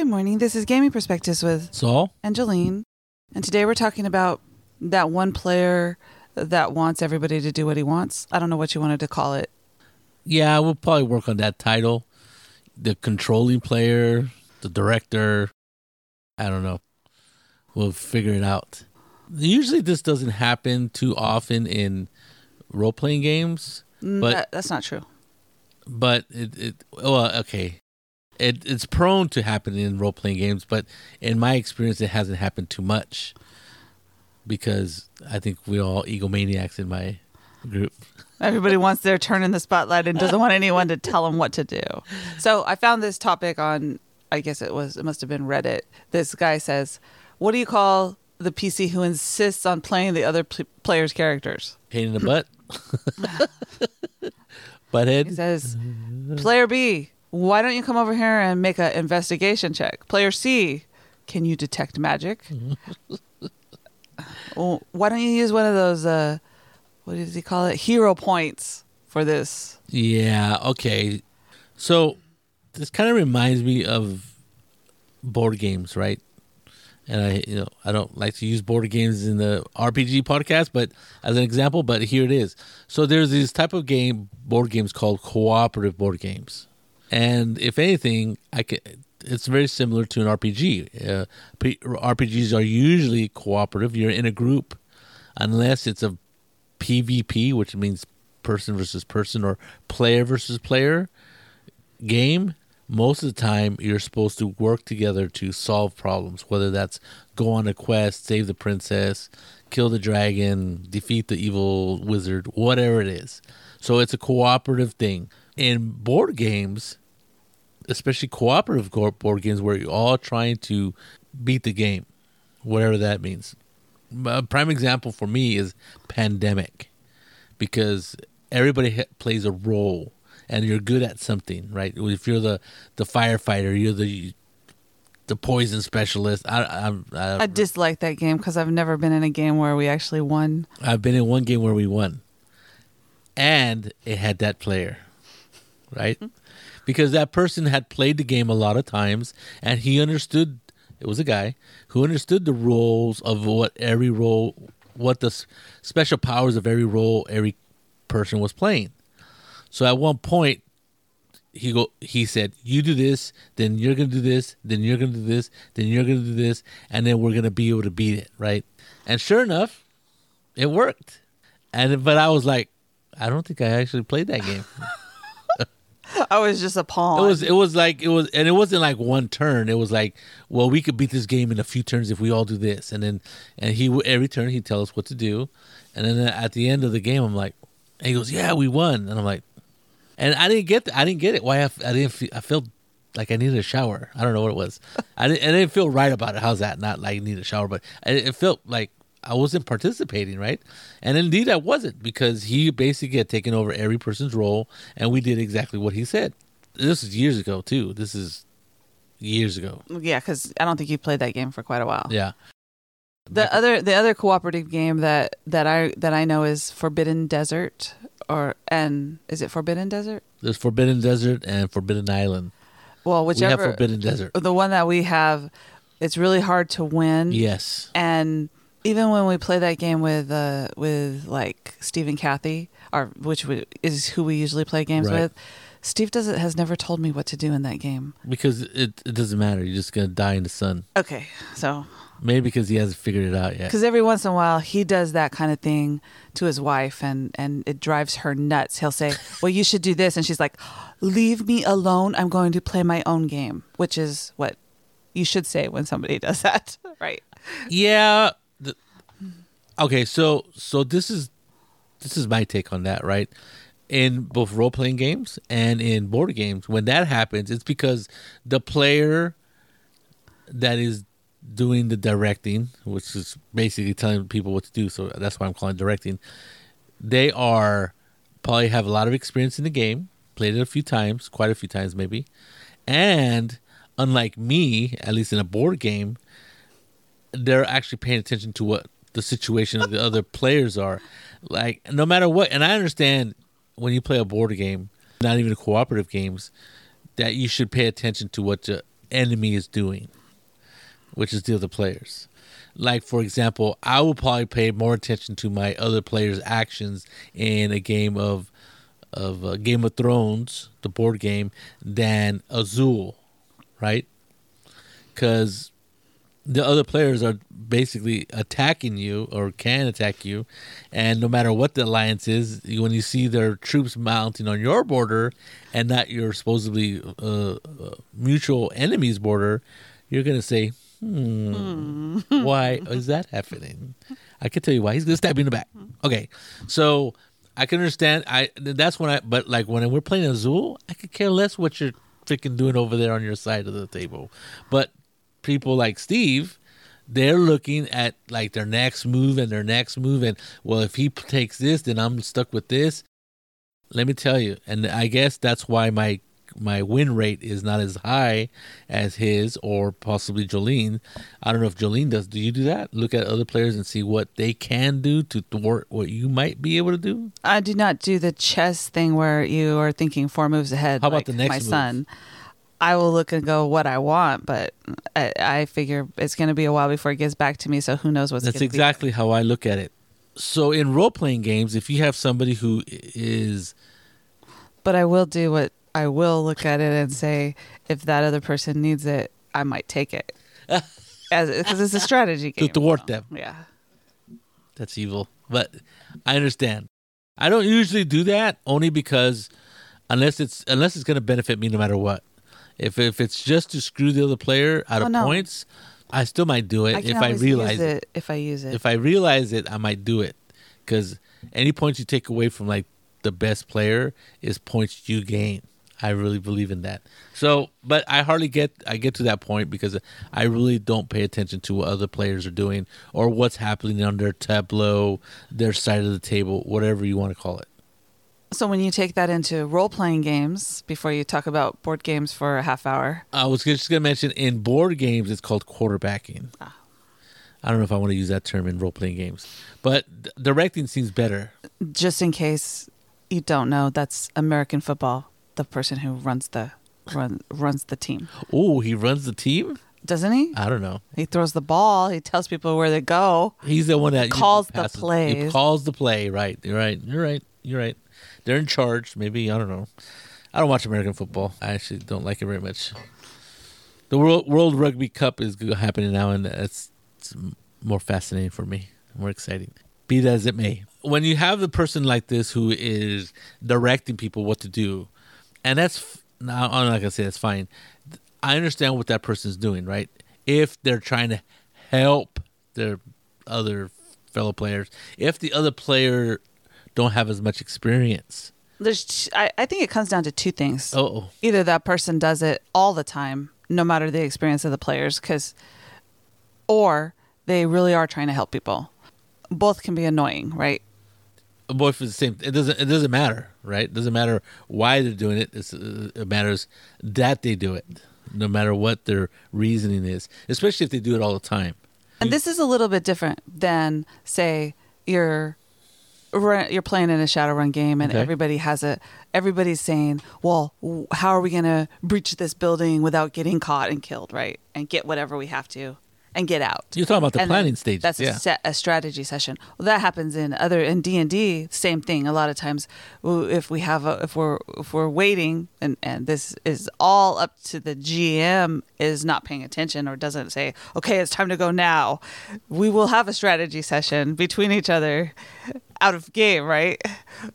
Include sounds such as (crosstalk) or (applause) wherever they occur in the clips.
Good morning. This is Gaming Perspectives with Saul? and Jolene. And today we're talking about that one player that wants everybody to do what he wants. I don't know what you wanted to call it. Yeah, we'll probably work on that title. The controlling player, the director. I don't know. We'll figure it out. Usually, this doesn't happen too often in role playing games, Mm, But- that- that's not true. but it, it well, okay. It, it's prone to happen in role playing games, but in my experience, it hasn't happened too much because I think we're all egomaniacs in my group. Everybody wants their turn in the spotlight and doesn't want anyone to tell them what to do. So I found this topic on, I guess it was, it must have been Reddit. This guy says, What do you call the PC who insists on playing the other pl- player's characters? Pain in the butt. (laughs) Butthead. He says, Player B, why don't you come over here and make an investigation check? Player C, can you detect magic? (laughs) well, why don't you use one of those, uh, what does he call it? Hero points for this. Yeah, okay. So this kind of reminds me of board games, right? And I, you know, I don't like to use board games in the RPG podcast, but as an example, but here it is. So there's this type of game, board games called cooperative board games, and if anything, I can. It's very similar to an RPG. Uh, P- RPGs are usually cooperative. You're in a group, unless it's a PvP, which means person versus person or player versus player game, most of the time you're supposed to work together to solve problems, whether that's go on a quest, save the princess, kill the dragon, defeat the evil wizard, whatever it is. So it's a cooperative thing. In board games, especially cooperative board games where you're all trying to beat the game, whatever that means. A prime example for me is Pandemic because everybody ha- plays a role and you're good at something, right? If you're the the firefighter, you're the the poison specialist. I, I'm, I, I dislike that game because I've never been in a game where we actually won. I've been in one game where we won, and it had that player, right? Hmm. Because that person had played the game a lot of times, and he understood. It was a guy who understood the roles of what every role, what the special powers of every role every person was playing. So at one point, he go he said, "You do this, then you're gonna do this, then you're gonna do this, then you're gonna do this, and then we're gonna be able to beat it, right?" And sure enough, it worked. And but I was like, I don't think I actually played that game. (laughs) (laughs) I was just a pawn. It was it was like it was and it wasn't like one turn. It was like, well, we could beat this game in a few turns if we all do this. And then and he every turn he'd tell us what to do. And then at the end of the game, I'm like, and he goes, yeah, we won. And I'm like, and I didn't get I didn't get it. Why I didn't feel, I felt like I needed a shower. I don't know what it was. I didn't, I didn't feel right about it. How's that? Not like need a shower, but I, it felt like I wasn't participating, right? And indeed, I wasn't because he basically had taken over every person's role, and we did exactly what he said. This is years ago too. This is years ago. yeah, because I don't think you played that game for quite a while. Yeah. The other the other cooperative game that that I that I know is Forbidden Desert or and is it Forbidden Desert? There's Forbidden Desert and Forbidden Island. Well, We have whichever Forbidden Desert. the one that we have, it's really hard to win. Yes. And even when we play that game with uh with like Steve and Kathy, or which we, is who we usually play games Right. with, Steve doesn't has never told me what to do in that game. Because it, it doesn't matter. You're just going to die in the sun. Okay, so Maybe because he hasn't figured it out yet. because every once in a while he does that kind of thing to his wife, and and it drives her nuts. He'll say, (laughs) "Well, you should do this," and she's like, "Leave me alone. I'm going to play my own game," which is what you should say when somebody (laughs) does that, (laughs) right? Yeah. Okay, so so this is this is my take on that, right? In both role playing games and in board games, when that happens, it's because the player that is doing the directing, which is basically telling people what to do, so that's why I'm calling directing. They are probably have a lot of experience in the game, played it a few times, quite a few times maybe. And unlike me, at least in a board game, they're actually paying attention to what the situation of the other players are. Like no matter what, and I understand when you play a board game, not even cooperative games, that you should pay attention to what the enemy is doing, which is the other players. Like for example, I will probably pay more attention to my other players' actions in a game of of uh, Game of Thrones, the board game, than Azul, right? Because the other players are basically attacking you or can attack you, and no matter what the alliance is, when you see their troops mounting on your border and not your supposedly uh, uh, mutual enemy's border, you're gonna say, "Hmm, why is that happening?" I can tell you why. He's gonna stab you in the back. Okay, so I can understand. I that's when I, but like when we're playing Azul, I could care less what you're freaking doing over there on your side of the table, but people like Steve, they're looking at like their next move and their next move, and well, if he takes this, then I'm stuck with this. Let me tell you, and I guess that's why my my win rate is not as high as his or possibly Jolene. I don't know if Jolene does. Do you do that? Look at other players and see what they can do to thwart what you might be able to do. I do not do the chess thing where you are thinking four moves ahead. How about like the next my move? son? I will look and go what I want, but I, I figure it's going to be a while before it gets back to me. So who knows what's That's exactly how I look at it. So in role playing games, if you have somebody who is But I will do what I will look at it and say if that other person needs it, I might take it. (laughs) As because it's a strategy To game. thwart so, them. Yeah. that's evil. But I understand. I don't usually do that only because unless it's unless it's going to benefit me no matter what. If if it's just to screw the other player out Oh, of no. points, I still might do it I if I realize it. it if I use it. If I realize it, I might do it because any points you take away from like the best player is points you gain. I really believe in that. So, but I hardly get I get to that point because I really don't pay attention to what other players are doing or what's happening on their tableau, their side of the table, whatever you want to call it. So when you take that into role playing games, before you talk about board games for a half hour, I was just going to mention in board games it's called quarterbacking. Ah. I don't know if I want to use that term in role playing games, but d- directing seems better. just in case you don't know, that's American football. The person who runs the run, runs the team, Oh, he runs the team? doesn't he? I don't know. He throws the ball. He tells people where they go. He's the one that Calls the passes- He plays. calls the play. Right. You're right. You're right. You're right. They're in charge. Maybe I don't know. I don't watch American football. I actually don't like it very much. The World World Rugby Cup is happening now, and it's, it's more fascinating for me. More exciting. Be that as it may, when you have a person like this who is directing people what to do, and that's now I'm not gonna say that's fine. I understand what that person's doing, right? If they're trying to help their other fellow players, if the other player don't have as much experience. There's, I, I think it comes down to two things. Oh, Either that person does it all the time, no matter the experience of the players, because, or they really are trying to help people. Both can be annoying, right? both for the same. It doesn't. It doesn't matter, right? It doesn't matter why they're doing it. It's, uh, it matters that they do it, no matter what their reasoning is. Especially if they do it all the time. And this is a little bit different than, say, you're ru- you're playing in a Shadowrun game, and Okay. everybody has a everybody's saying, "Well, w- how are we going to breach this building without getting caught and killed, right? And get whatever we have to, and get out." You're talking about the And planning stage. That's yeah. a, set, a strategy session. Well, that happens in other in D and D. Same thing. A lot of times, if we have a, if we're if we're waiting, and and this is all up to the GM is not paying attention or doesn't say, okay, it's time to go now. We will have a strategy session between each other, out of game, right?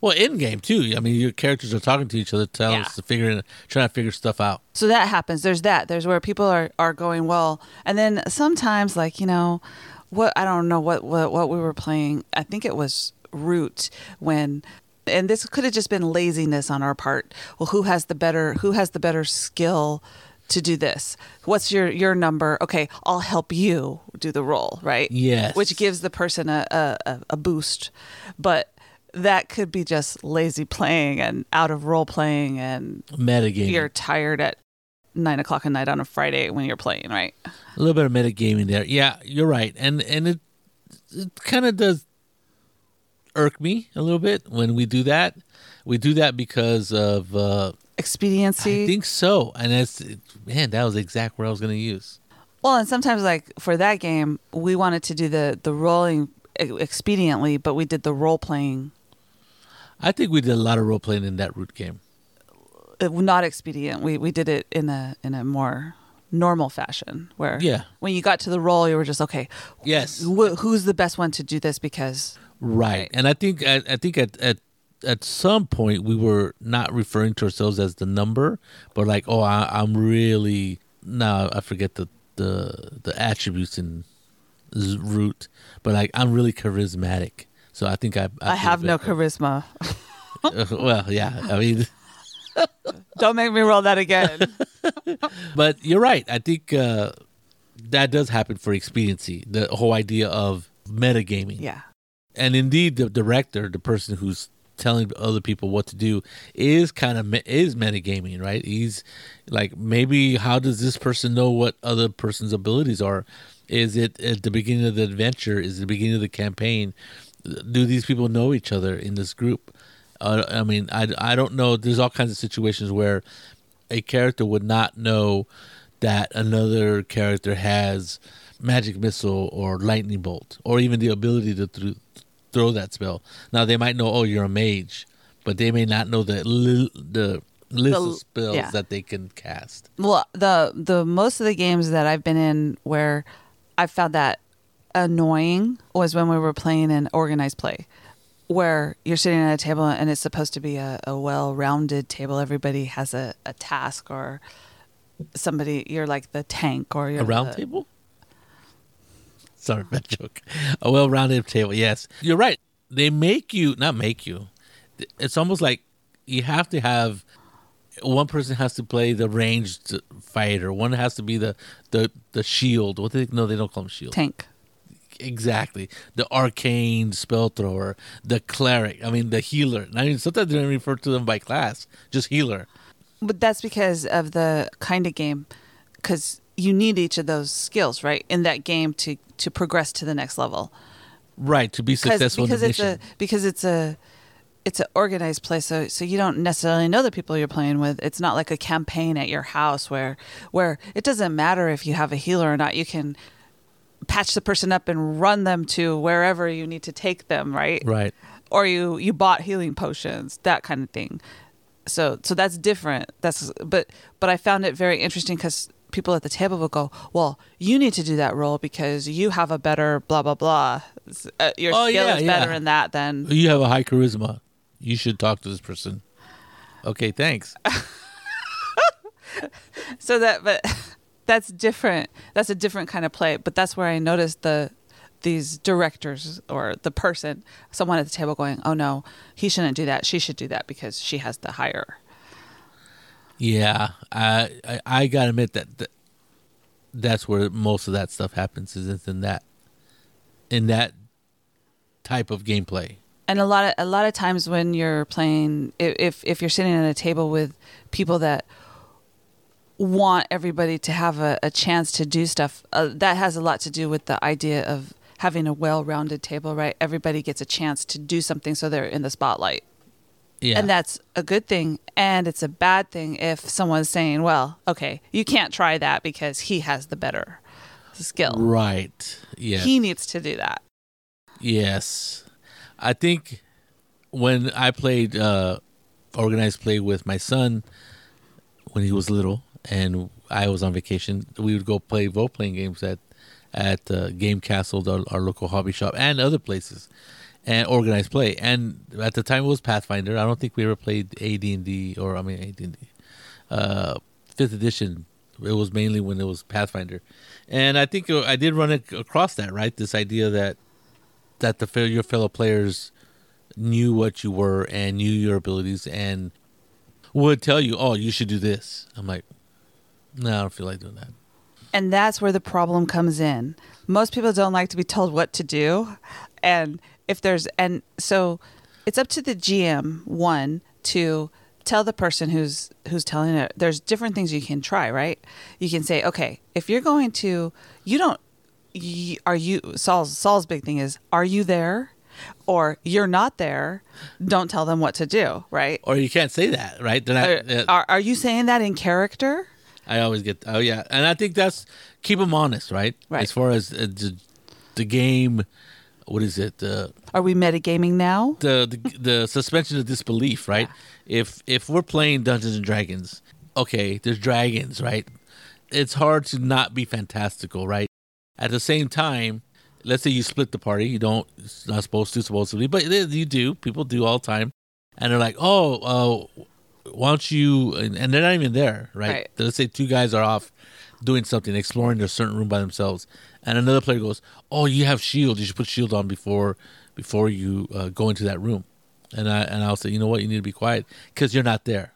well, in game too. I mean, your characters are talking to each other, telling Yeah. us to figure, trying to figure stuff out. so that happens there's that there's where people are are going well and then sometimes like you know what i don't know what what, what we were playing i think it was Root when and this could have just been laziness on our part well who has the better who has the better skill to do this what's your your number okay i'll help you do the role right Yes. which gives the person a a, a- boost but that could be just lazy playing and out of role playing and Metagaming. you're tired at nine o'clock at night on a Friday when you're playing, right? a little bit of metagaming there. Yeah, you're right, and and it it kind of does irk me a little bit when we do that. We do that because of uh, expediency. I think so. And it's man, that was exact word I was going to use. Well, and sometimes like for that game, we wanted to do the the rolling expediently, but we did the role playing I think we did a lot of role playing in that Root game. uh, not expedient. We we did it in a in a more normal fashion where Yeah. when you got to the role, you were just okay. Yes. wh- who's the best one to do this because Right. Right. And I think I, I think at, at at some point we were not referring to ourselves as the number, but like, oh, I, I'm really now I forget the the the attributes in Root, but like I'm really charismatic. So I think I I, I, have no charisma. charisma. (laughs) well, yeah. I mean, (laughs) Don't make me roll that again. (laughs) but you're right. I think uh, that does happen for expediency. The whole idea of metagaming. yeah. and indeed the director the person who's telling other people what to do is kind of is metagaming right? He's like maybe how does this person know what other person's abilities are? Is it at the beginning of the adventure? Is it the beginning of the campaign? Do these people know each other in this group? Uh, i mean I, I don't know. There's all kinds of situations where a character would not know that another character has magic missile or lightning bolt or even the ability to th- throw that spell. Now they might know, oh, you're a mage, but they may not know the li- the list The- of spells yeah. that they can cast. Well, the the most of the games that I've been in where I found that annoying was when we were playing an organized play, where you're sitting at a table and it's supposed to be a, a well-rounded table. Everybody has a, a task or somebody. You're like the tank or you're A round the- table. (laughs) Sorry, bad joke. A well-rounded table. Yes, you're right. They make you not make you. It's almost like you have to have one person has to play the ranged fighter. One has to be the the the shield. What they no, they don't call them shield. tank. Exactly. The arcane spell thrower, the cleric. I mean, the healer. I mean, sometimes they don't refer to them by class, just healer. But that's because of the kind of game, because you need each of those skills, right, in that game to to progress to the next level. Right to be successful because in the it's a because it's a it's an organized play so so you don't necessarily know the people you're playing with. It's not like a campaign at your house where where it doesn't matter if you have a healer or not. You can patch the person up and run them to wherever you need to take them right? Right. or you you bought healing potions that kind of thing. So so that's different. That's but but i found it very interesting because people at the table will go well you need to do that role because you have a better blah blah blah uh, your Oh, skill yeah, is yeah. better in that than You have a high charisma. You should talk to this person. Okay, thanks. (laughs) so that but (laughs) that's different that's a different kind of play but that's where i noticed the these directors or the person someone at the table going oh no he shouldn't do that she should do that because she has the higher Yeah, I I, I gotta admit that, that that's where most of that stuff happens is in that in that type of gameplay. and a lot of a lot of times when you're playing if if you're sitting at a table with people that want everybody to have a, a chance to do stuff uh, that has a lot to do with the idea of having a well-rounded table right everybody gets a chance to do something so they're in the spotlight Yeah, and that's a good thing and it's a bad thing if someone's saying well okay you can't try that because he has the better skill. Right. Yeah, he needs to do that. Yes. I think when I played uh organized play with my son when he was little and I was on vacation, we would go play role playing games at at uh, Game Castle, our, our local hobby shop, and other places, and organized play. And at the time, it was Pathfinder. I don't think we ever played AD and D, or I mean AD and D, uh, fifth edition. It was mainly when it was Pathfinder, and I think uh, I did run across that right. This idea that that the your fellow players knew what you were and knew your abilities and would tell you, "Oh, you should do this." I'm like, "No, I don't feel like doing that." And that's where the problem comes in. Most people don't like to be told what to do. And if there's, and so it's up to the GM, one, to tell the person who's who's telling it there's different things you can try right you can say okay if you're going to you don't are you saul's saul's big thing is are you there or you're not there. Don't tell them what to do, right? Or you can't say that, right? They're Are, are, are you saying that in character? I always get. Oh yeah, and I think that's keep them honest, right? Right. As far as uh, the, the game, what is it? The Are we metagaming now? the the, the suspension of disbelief, right? If if we're playing Dungeons and Dragons, okay, there's dragons, right? It's hard to not be fantastical, right? At the same time, let's say you split the party, you don't it's not supposed to supposedly, but you do. People do all the time, and they're like, oh, uh, why don't you? And, and they're not even there, right? Right. Let's say two guys are off doing something, exploring a certain room by themselves, and another player goes, "Oh, you have shield. You should put shield on before before you uh, go into that room." And I and I'll say, you know what, you need to be quiet because you're not there,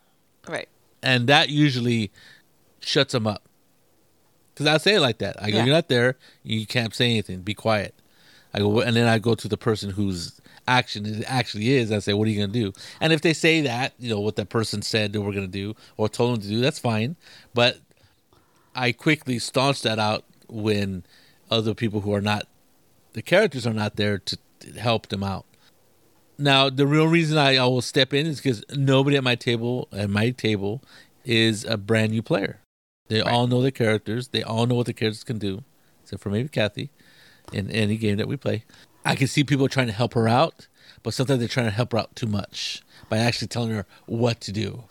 Right. and that usually shuts them up. Because I say it like that. I go, Yeah. "You're not there. You can't say anything. Be quiet." I go, and then I go to the person whose action it actually is. I say, "What are you going to do?" And if they say that, you know, what that person said they were going to do or told them to do, that's fine. But I quickly staunch that out when other people who are not the characters are not there to help them out. Now, the real reason I, I will step in is because nobody at my table at my table is a brand new player. They Right. all know the characters. They all know what the characters can do, except for maybe Kathy, in any game that we play. I can see people trying to help her out, but sometimes they're trying to help her out too much by actually telling her what to do,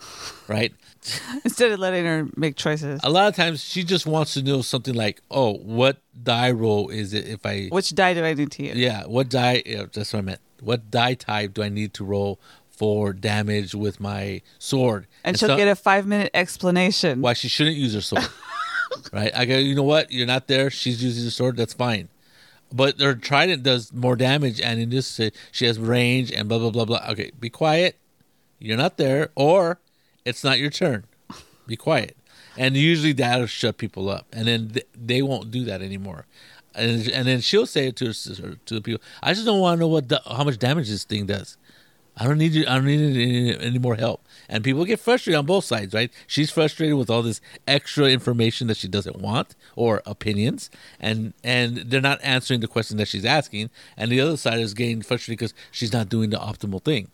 right? (laughs) Instead of letting her make choices. A lot of times she just wants to know something like, "Oh, what die roll is it if I Which die do I need to use? yeah, what die? Yeah, that's what I meant. What die type do I need to roll for damage with my sword? And she'll so- get a five minute explanation. why she shouldn't use her sword. (laughs) right? I go, you know what? You're not there. She's using the sword. That's fine. But her trident does more damage, and in this, she has range and blah blah blah blah. Okay, be quiet. You're not there, or it's not your turn. Be quiet. And usually that'll shut people up, and then th- they won't do that anymore. And and then she'll say it to her, to the people. I just don't want to know what da- how much damage this thing does. I don't need you. I don't need any, any more help. And people get frustrated on both sides, right? She's frustrated with all this extra information that she doesn't want or opinions, and and they're not answering the question that she's asking. And the other side is getting frustrated because she's not doing the optimal thing.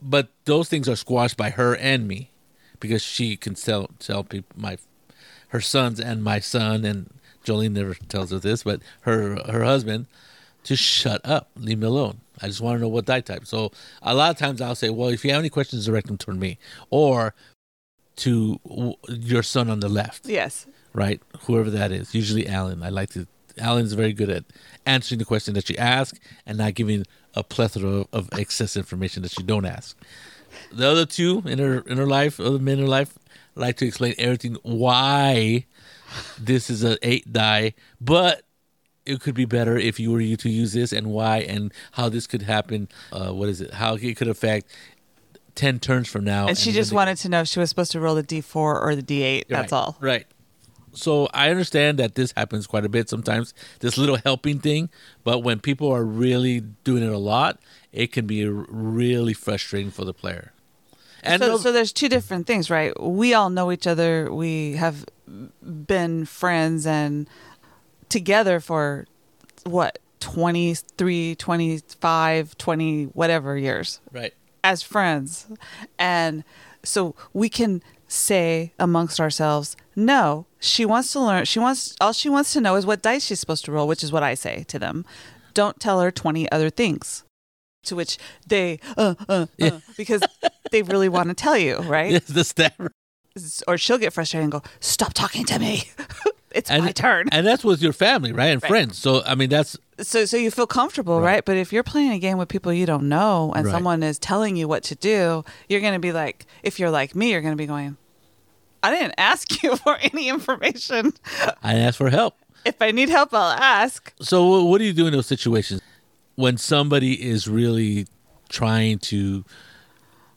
But those things are squashed by her and me, because she can tell tell people my her sons and my son and Jolene never tells her this, but her her husband to shut up, leave me alone. I just want to know what die type. So a lot of times I'll say, well, if you have any questions, direct them toward me, or to w- your son on the left, Yes. right? Whoever that is. Usually Alan. I like to. Alan's very good at answering the question that you ask and not giving a plethora of excess information that you don't ask. The other two in her in her life, other men in her life, like to explain everything why this is a eight die, but it could be better if you were you to use this and why and how this could happen. Uh, what is it? How it could affect ten turns from now. And she just they- wanted to know if she was supposed to roll the D4 or the D8. That's Right, all. Right. So I understand that this happens quite a bit sometimes, this little helping thing. But when people are really doing it a lot, it can be really frustrating for the player. And so, those- so there's two different things, right? We all know each other. We have been friends and together for what 23, 25, 20 whatever years right. as friends. And so we can say amongst ourselves, no, she wants to learn. She wants all she wants to know is what dice she's supposed to roll, which is what I say to them. Don't tell her 20 other things. To which they, uh, uh, uh, (laughs) because they really want to tell you, right? Yes, the stabber. Or she'll get frustrated and go, stop talking to me. (laughs) it's And, my turn. And that's with your family, right? And Right. friends. So, I mean, that's so so you feel comfortable, Right. right. But if you're playing a game with people you don't know and Right. someone is telling you what to do, you're going to be like if you're like me, you're going to be going, I didn't ask you (laughs) for any information. I asked for help. If I need help, I'll ask. So, what do you do in those situations when somebody is really trying to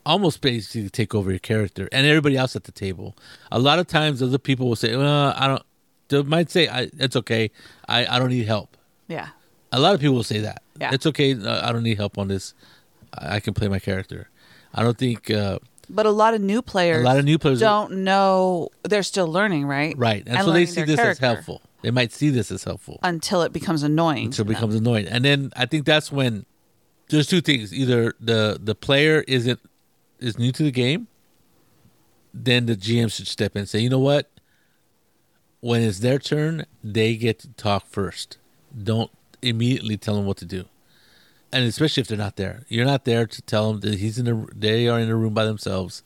almost basically take over your character and everybody else at the table? A lot of times, other people will say, "Well, I don't." They might say, I, "It's okay. I, I don't need help." Yeah. A lot of people will say that. Yeah. It's okay. I don't need help on this. I I can play my character. I don't think. Uh, But a lot of new players A lot of new players- don't know they're still learning, right? right, and, And so they see this as helpful. They might see this as helpful. Until it becomes annoying. until it to them. becomes annoying. And then I think that's when there's two things. Either the the player isn't is new to the game, then the GM should step in and say, you know what? When it's their turn, they get to talk first. Don't immediately tell them what to do, and especially if they're not there. You're not there to tell them that he's in a. They are in a room by themselves.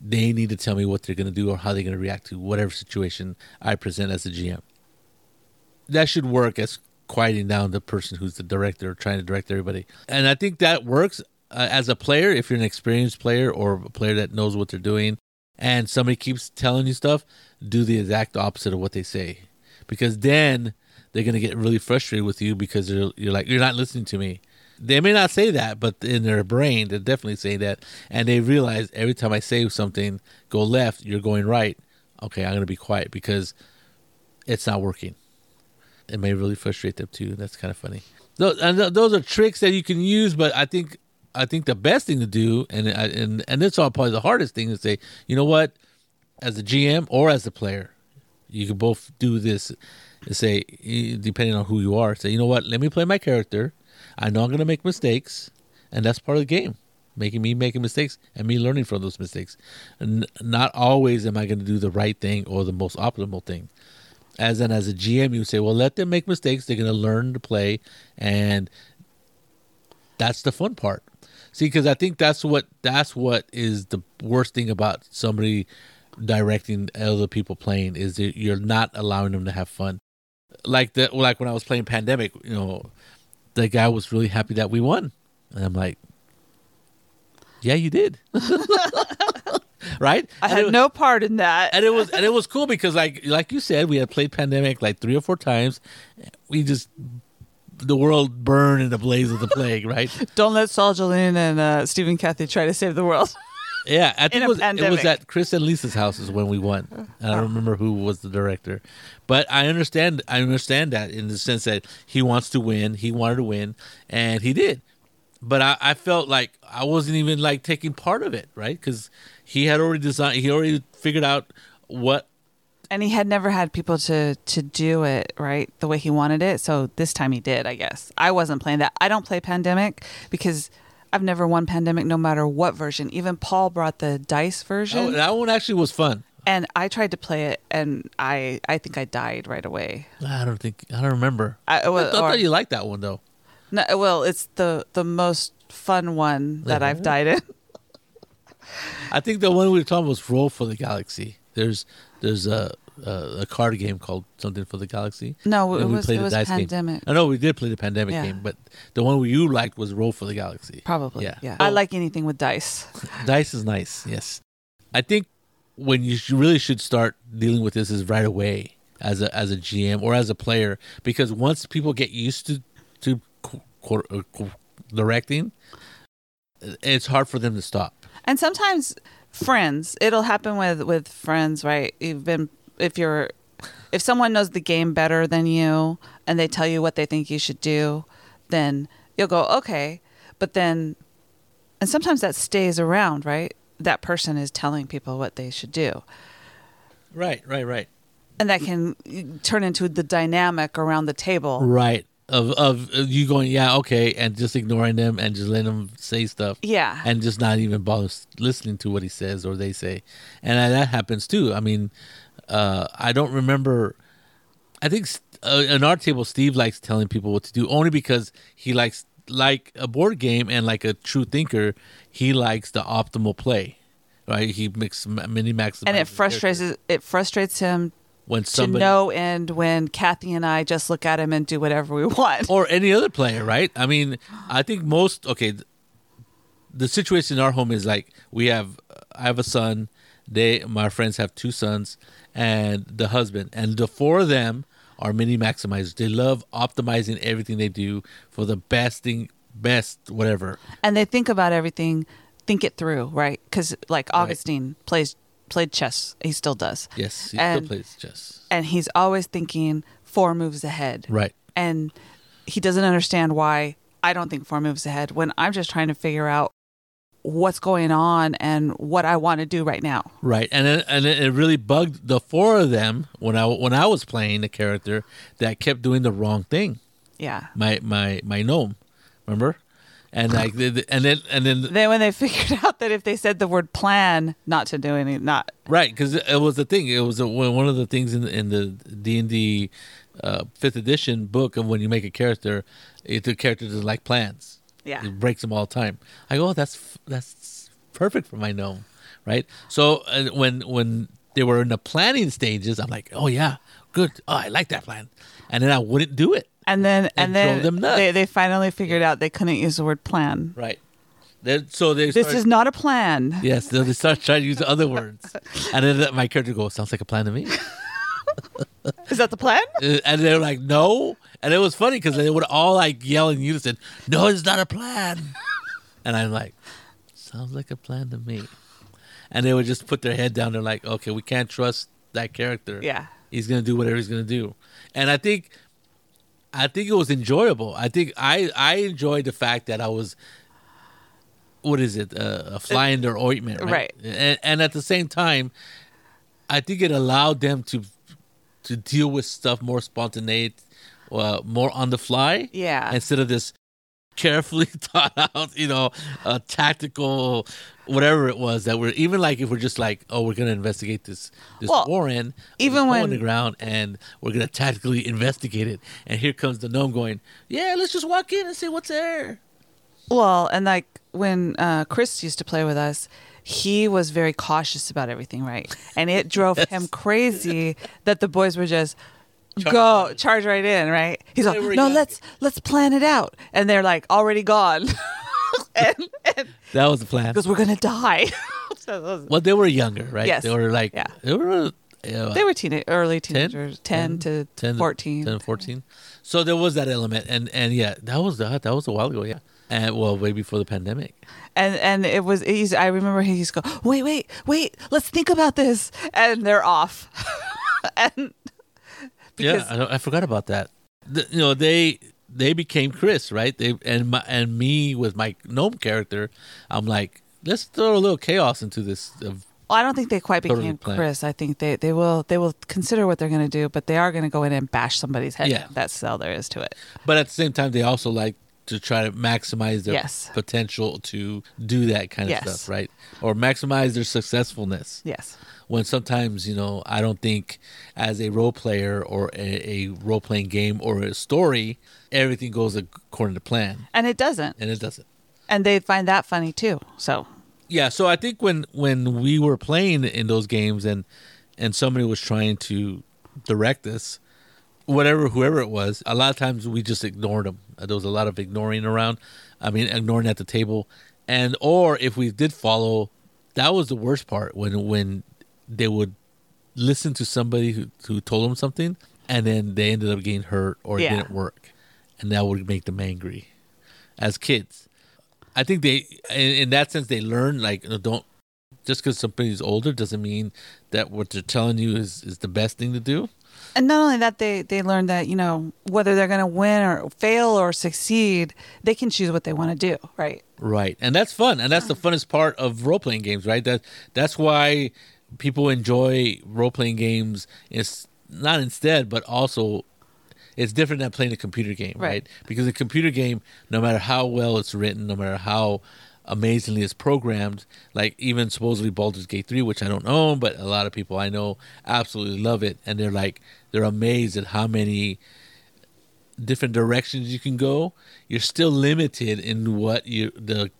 They need to tell me what they're going to do or how they're going to react to whatever situation I present as a GM. That should work as quieting down the person who's the director or trying to direct everybody. And I think that works uh, as a player if you're an experienced player or a player that knows what they're doing and somebody keeps telling you stuff, do the exact opposite of what they say. Because then they're going to get really frustrated with you because you're like, you're not listening to me. They may not say that, but in their brain, they're definitely saying that. And they realize every time I say something, go left, you're going right. Okay, I'm going to be quiet because it's not working it may really frustrate them too. That's kind of funny. Those, and those are tricks that you can use, but I think I think the best thing to do, and uh, and and this all probably the hardest thing to say. You know what? As a GM or as a player, you can both do this. And say, depending on who you are, say, you know what? Let me play my character. I know I'm going to make mistakes, and that's part of the game. Making me making mistakes and me learning from those mistakes. And not always am I going to do the right thing or the most optimal thing as an as a GM, you say, well, let them make mistakes. They're going to learn to play, and that's the fun part. See, because I think that's what that's what is the worst thing about somebody directing other people playing is that you're not allowing them to have fun. Like the like when I was playing Pandemic, you know, the guy was really happy that we won, and I'm like, yeah, you did. (laughs) right? I had no part in that. And it was and it was cool because like like you said, we had played Pandemic like three or four times. We just the world burned in the blaze of the plague, right? (laughs) Don't let Saul Jolene and uh, Stephen Kathy try to save the world. Yeah, I think it was, it was at Chris and Lisa's house is when we won. And I don't remember who was the director, but I understand. I understand that in the sense that he wants to win. He wanted to win, and he did. But I, I felt like I wasn't even like taking part of it, right? Because he had already designed. He already figured out what. And he had never had people to to do it right the way he wanted it. So this time he did. I guess I wasn't playing that. I don't play Pandemic because I've never won Pandemic, no matter what version. Even Paul brought the dice version. Oh, that one actually was fun. And I tried to play it, and I I think I died right away. I don't think I don't remember. I, well, I, thought, or, you liked that one though. No, well, it's the the most fun one that I've died in. I think the one we were talking about was Roll for the Galaxy. There's there's a a, a card game called something for the Galaxy. No, it was it was pandemic. Game. I know we did play the pandemic yeah. game, but the one you liked was Roll for the Galaxy. Probably, yeah. yeah. I like anything with dice. (laughs) dice is nice. Yes, I think when you really should start dealing with this is right away as a as a GM or as a player because once people get used to to uh, directing, it's hard for them to stop. And sometimes friends, it'll happen with with friends, right? You've been if you're if someone knows the game better than you and they tell you what they think you should do, then you'll go, "Okay." But then and sometimes that stays around, right? That person is telling people what they should do. Right, right, right. And that can turn into the dynamic around the table. Right of of you going yeah okay and just ignoring them and just letting them say stuff yeah and just not even bother listening to what he says or they say and that happens too i mean uh, i don't remember i think uh, in our table steve likes telling people what to do only because he likes like a board game and like a true thinker he likes the optimal play right he makes mini max and it frustrates it frustrates him when somebody to no end when Kathy and I just look at him and do whatever we want. Or any other player, right? I mean, I think most okay. The situation in our home is like we have. I have a son. They, my friends, have two sons and the husband, and the four of them are mini maximizers. They love optimizing everything they do for the best thing, best whatever. And they think about everything, think it through, right? Because like Augustine right. plays played chess. He still does. Yes, he and, still plays chess. And he's always thinking four moves ahead. Right. And he doesn't understand why I don't think four moves ahead when I'm just trying to figure out what's going on and what I want to do right now. Right. And it, and it really bugged the four of them when I when I was playing the character that kept doing the wrong thing. Yeah. My my my gnome. Remember? and like and then and then Then when they (laughs) figured out that if they said the word plan, not to do any, not Right, because it was the thing. It was a, one of the things in the, in the D and D uh, fifth edition book of when you make a character, it, the character doesn't like plans. Yeah. it breaks them all the time. I go, oh, that's that's perfect for my gnome, right? So uh, when when they were in the planning stages, I'm like, oh yeah, good. Oh, I like that plan, and then I wouldn't do it. and then and then them nuts. they they finally figured out they couldn't use the word plan. Right. So they This is not a plan. yes. They start trying to use other words, (laughs) and then my character goes, sounds like a plan to me. (laughs) (laughs) Is that the plan? Uh, and they were like, "No," and it was funny because they would all like yell in unison, "No, it's not a plan." and I'm like, "Sounds like a plan to me." And they would just put their head down. They're like, "Okay, we can't trust that character. Yeah. he's gonna do whatever he's gonna do." And I think, I think it was enjoyable. I think I I enjoyed the fact that I was. What is it? Uh, a fly in their ointment, right? Right. And, and at the same time, I think it allowed them to to deal with stuff more spontaneous, uh, more on the fly. Yeah. Instead of this carefully (laughs) thought out, you know, uh, tactical, whatever it was that we're even like if we're just like, oh, we're gonna investigate this this Well, Warren, even when on the ground, and we're gonna tactically investigate it, and here comes the gnome going, yeah, let's just walk in and see what's there. Well, and like when uh, Chris used to play with us, he was very cautious about everything, right? And it drove him crazy (laughs) that the boys were just Charge go right. charge right in, right? He's like, no, let's let's plan it out, and they're like already gone, (laughs) and, and That was the plan. because we're gonna die. (laughs) Well, they were younger, right? Yes. They were like, Yeah. they were. Uh, they were teenage, early teenagers, 10, to 10 14. 10 14 so there was that element and and yeah that was that that was a while ago yeah and well way before the pandemic and and it was easy. I remember he used to go, wait, wait, wait, let's think about this, and they're off, (laughs) and because yeah I, I forgot about that the, you know they they became chris right they and my and me with my gnome character i'm like let's throw a little chaos into this of Well, I don't think they quite became. Chris. I think they, they will they will consider what they're going to do, but they are going to go in and bash somebody's head. Yeah. in. That's all there is to it. but at the same time they also like to try to maximize their Yes. potential to do that kind of Yes. stuff right or maximize their successfulness Yes. when sometimes you know i don't think as a role player or a, a role playing game or a story everything goes according to plan And it doesn't. and it doesn't And they find that funny too. So yeah so i think when when we were playing in those games and and somebody was trying to direct us whatever whoever it was a lot of times we just ignored them uh, there was a lot of ignoring around. I mean ignoring at the table. And or if we did follow that was the worst part when when they would listen to somebody who, who told them something and then they ended up getting hurt or it didn't work. And that would make them angry. As kids i think they in, in that sense they learn like you know, don't just because somebody's older doesn't mean that what they're telling you is, is the best thing to do and not only that they they learn that, you know, whether they're going to win or fail or succeed, they can choose what they want to do, right? Right, and that's fun, and that's the funnest part of role playing games, right? That that's why people enjoy role playing games. It's not instead, but also it's different than playing a computer game, right? Right. Because a computer game, no matter how well it's written, no matter how amazingly it's programmed, like even supposedly Baldur's Gate three, which I don't own, but a lot of people I know absolutely love it, and they're like they're amazed at how many different directions you can go, you're still limited in what you the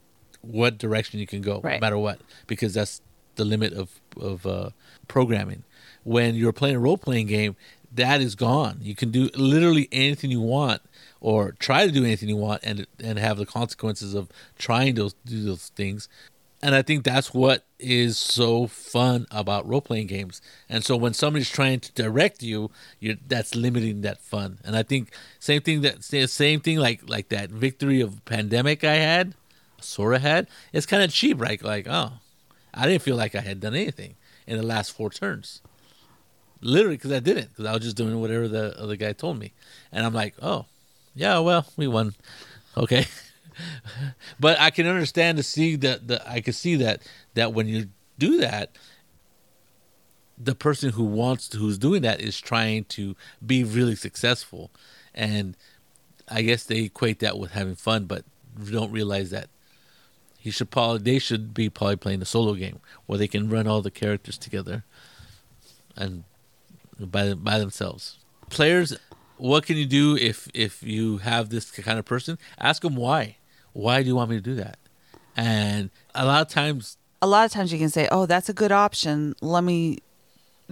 what direction you can go, no matter what, because that's the limit of of uh, programming. When you're playing a role playing game, that is gone. You can do literally anything you want, or try to do anything you want, and and have the consequences of trying to do those things. And I think that's what is so fun about role playing games. And so when somebody's trying to direct you, you that's limiting that fun. And I think same thing that same thing like like that victory of pandemic I had, sort of had. It's kind of cheap, right? Like oh, I didn't feel like I had done anything in the last four turns. Literally, because I didn't, because I was just doing whatever the other guy told me, and I'm like, oh, yeah, well, we won, okay. (laughs) but I can understand to see that the I can see that that when you do that, the person who wants to, who's doing that is trying to be really successful, and I guess they equate that with having fun, but don't realize that he should probably they should be probably playing a solo game where they can run all the characters together and by by themselves. Players, what can you do if if you have this kind of person? Ask them why. Why do you want me to do that? And a lot of times, A lot of times you can say, "Oh, that's a good option. Let me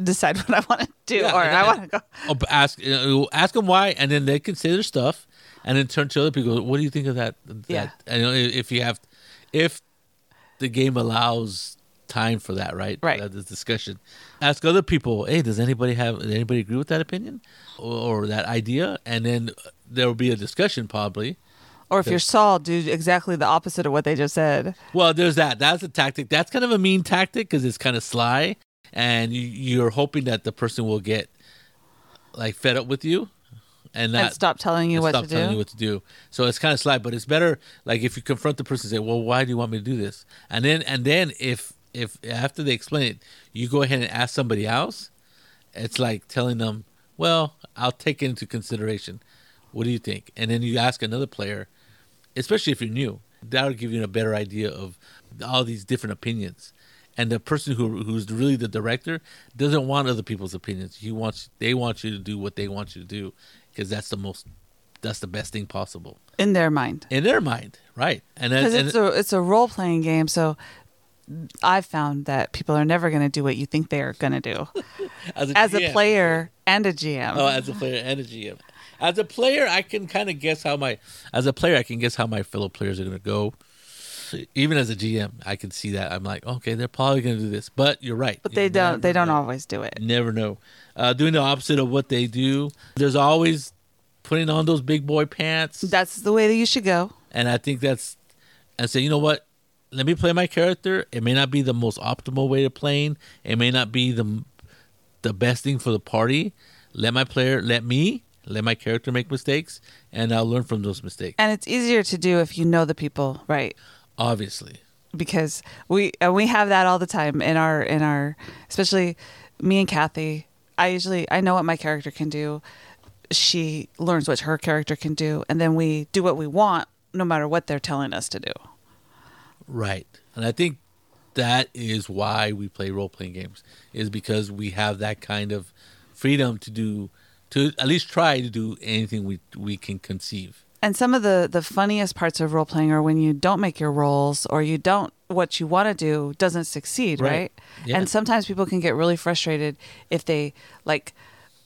decide (laughs) what I want to do, Yeah, or and I want to go." oh, but ask you know, ask them why, and then they can say their stuff, and then turn to other people. What do you think of that? that Yeah. And, you know, if you have, if the game allows time for that, right? Right. Uh, this discussion. Ask other people. Hey, does anybody have? Does anybody agree with that opinion or, or that idea? And then there will be a discussion probably. Or if you're Saul, do exactly the opposite of what they just said. Well, there's that. That's a tactic. That's kind of a mean tactic because it's kind of sly, and you, you're hoping that the person will get like fed up with you, and not and stop telling you what stop to telling do. you what to do. So it's kind of sly, but it's better like if you confront the person and say, "Well, why do you want me to do this?" And then and then if if after they explain it, you go ahead and ask somebody else. It's like telling them, "Well, I'll take it into consideration. What do you think?" And then you ask another player, especially if you're new. That would give you a better idea of all these different opinions. And the person who who's really the director doesn't want other people's opinions. He wants they want you to do what they want you to do because that's the most that's the best thing possible in their mind. in their mind, right? And Because and, it's a it's a role playing game, so I've found that people are never going to do what you think they are going to do (laughs) as a, as a player and a GM. Oh, as a player and a GM. As a player, I can kind of guess how my as a player I can guess how my fellow players are going to go. Even as a GM, I can see that. I'm like, okay, they're probably going to do this, but you're right. but You they don't. They don't know. always do it. Never know. Uh, doing the opposite of what they do. There's always putting on those big boy pants. That's the way that you should go. and I think that's and say, you know what? Let me play my character. It may not be the most optimal way of playing. It may not be the the best thing for the party. Let my player, let me, let my character make mistakes, and I'll learn from those mistakes. And it's easier to do if you know the people, right? Obviously, because we and we have that all the time in our in our especially me and Kathy. I usually I know what my character can do. She learns what her character can do, and then we do what we want, no matter what they're telling us to do. Right? And I think that is why we play role playing games is because we have that kind of freedom to do to at least try to do anything we we can conceive. And some of the the funniest parts of role playing are when you don't make your rolls or you don't what you want to do doesn't succeed, Right. right? Yeah. And sometimes people can get really frustrated if they like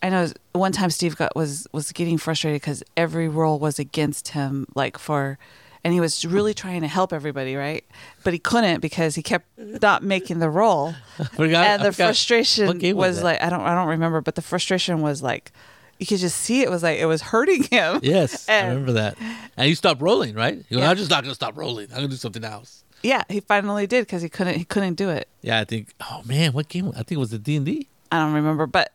I know one time Steve got was was getting frustrated cuz every roll was against him like for and he was really trying to help everybody, right? But he couldn't because he kept not making the roll. (laughs) Forgot, and the frustration was, like I don't I don't remember, but the frustration was like you could just see it was like it was hurting him. (laughs) Yes, I remember that. And you stopped rolling, right? Yeah. I'm just not going to stop rolling. I'm going to do something else. Yeah, he finally did because he couldn't he couldn't do it. Yeah, I think. Oh man, what game? I think it was the D and D. I don't remember, but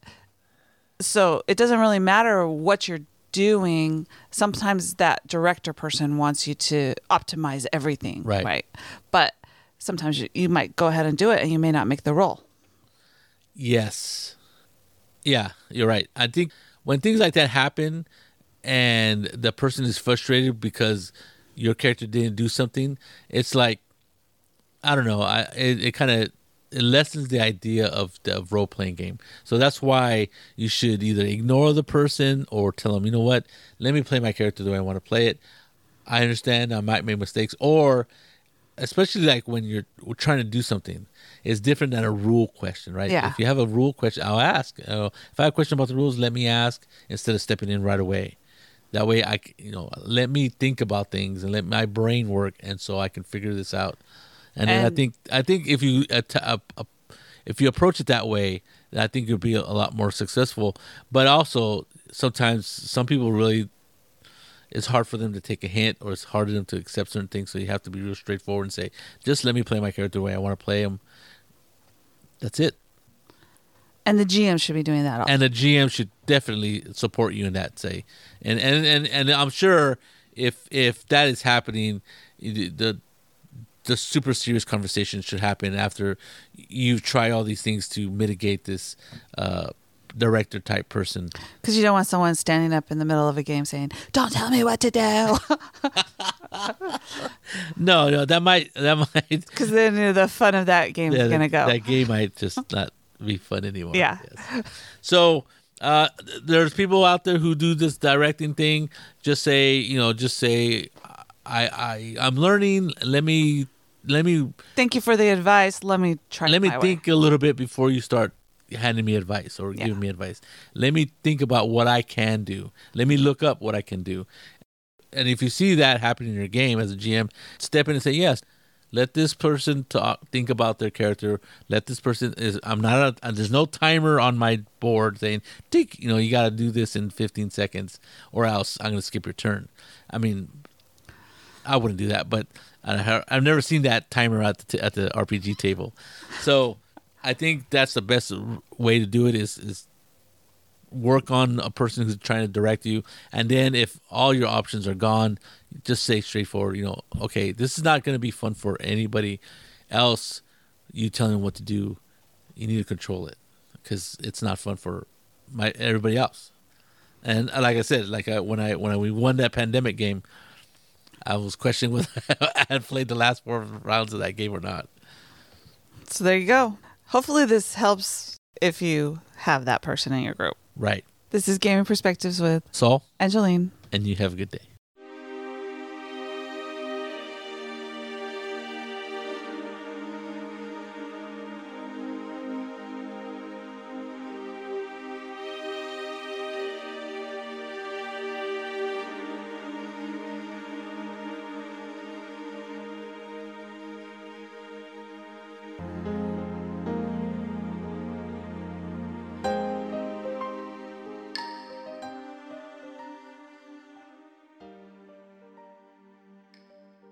so it doesn't really matter what you're doing. Sometimes that director person wants you to optimize everything, Right. Right. But sometimes you, you might go ahead and do it, and you may not make the roll. Yes. Yeah, you're right. I think when things like that happen, and the person is frustrated because your character didn't do something, it's like I don't know. I it, it kind of it lessens the idea of the of role playing game. So that's why you should either ignore the person or tell them, you know what, let me play my character the way I want to play it. I understand I might make mistakes, or especially like when you're trying to do something, it's different than a rule question, right? Yeah. If you have a rule question, I'll ask. Uh, if I have a question about the rules, let me ask instead of stepping in right away. That way, I you know let me think about things and let my brain work, and so I can figure this out. And, then I think I think if you uh, uh, if you approach it that way, I think you'll be a, a lot more successful. But also, sometimes some people really it's hard for them to take a hint or it's hard for them to accept certain things. So you have to be real straightforward and say, just let me play my character the way I want to play him. That's it. And the GM should be doing that. Also. And the GM should definitely support you in that. Say, and and and, and I'm sure if if that is happening, the the super serious conversation should happen after you've tried all these things to mitigate this uh, director type person. Because you don't want someone standing up in the middle of a game saying, "Don't tell me what to do." (laughs) no, no, that might that might (laughs) Because then you know, the fun of that game yeah, is gonna that, go. that game might just not be fun anymore. Yeah. So uh, there's people out there who do this directing thing. Just say, you know, just say, I, I, I'm learning. Let me, let me, Thank you for the advice. Let me try. let me my way. think a little bit before you start handing me advice or Yeah. giving me advice. Let me think about what I can do. Let me look up what I can do. And if you see that happening in your game as a GM, step in and say, yes, let this person talk, think about their character. Let this person is, I'm not, a, uh, there's no timer on my board saying, tick, you know, you got to do this in 15 seconds or else I'm going to skip your turn. I mean, I wouldn't do that, but I've never seen that timer at the, t- at the RPG table. So I think that's the best way to do it is, is work on a person who's trying to direct you. And then if all your options are gone just say straightforward you know okay this is not going to be fun for anybody else. You telling them what to do. You need to control it because it's not fun for my everybody else. And uh, like i said like I, when i when I, we won that pandemic game i was questioning whether (laughs) i had played the last four rounds of that game or not So there you go. Hopefully, this helps if you have that person in your group. right This is Gaming Perspectives with saul and Jolene. and you have a good day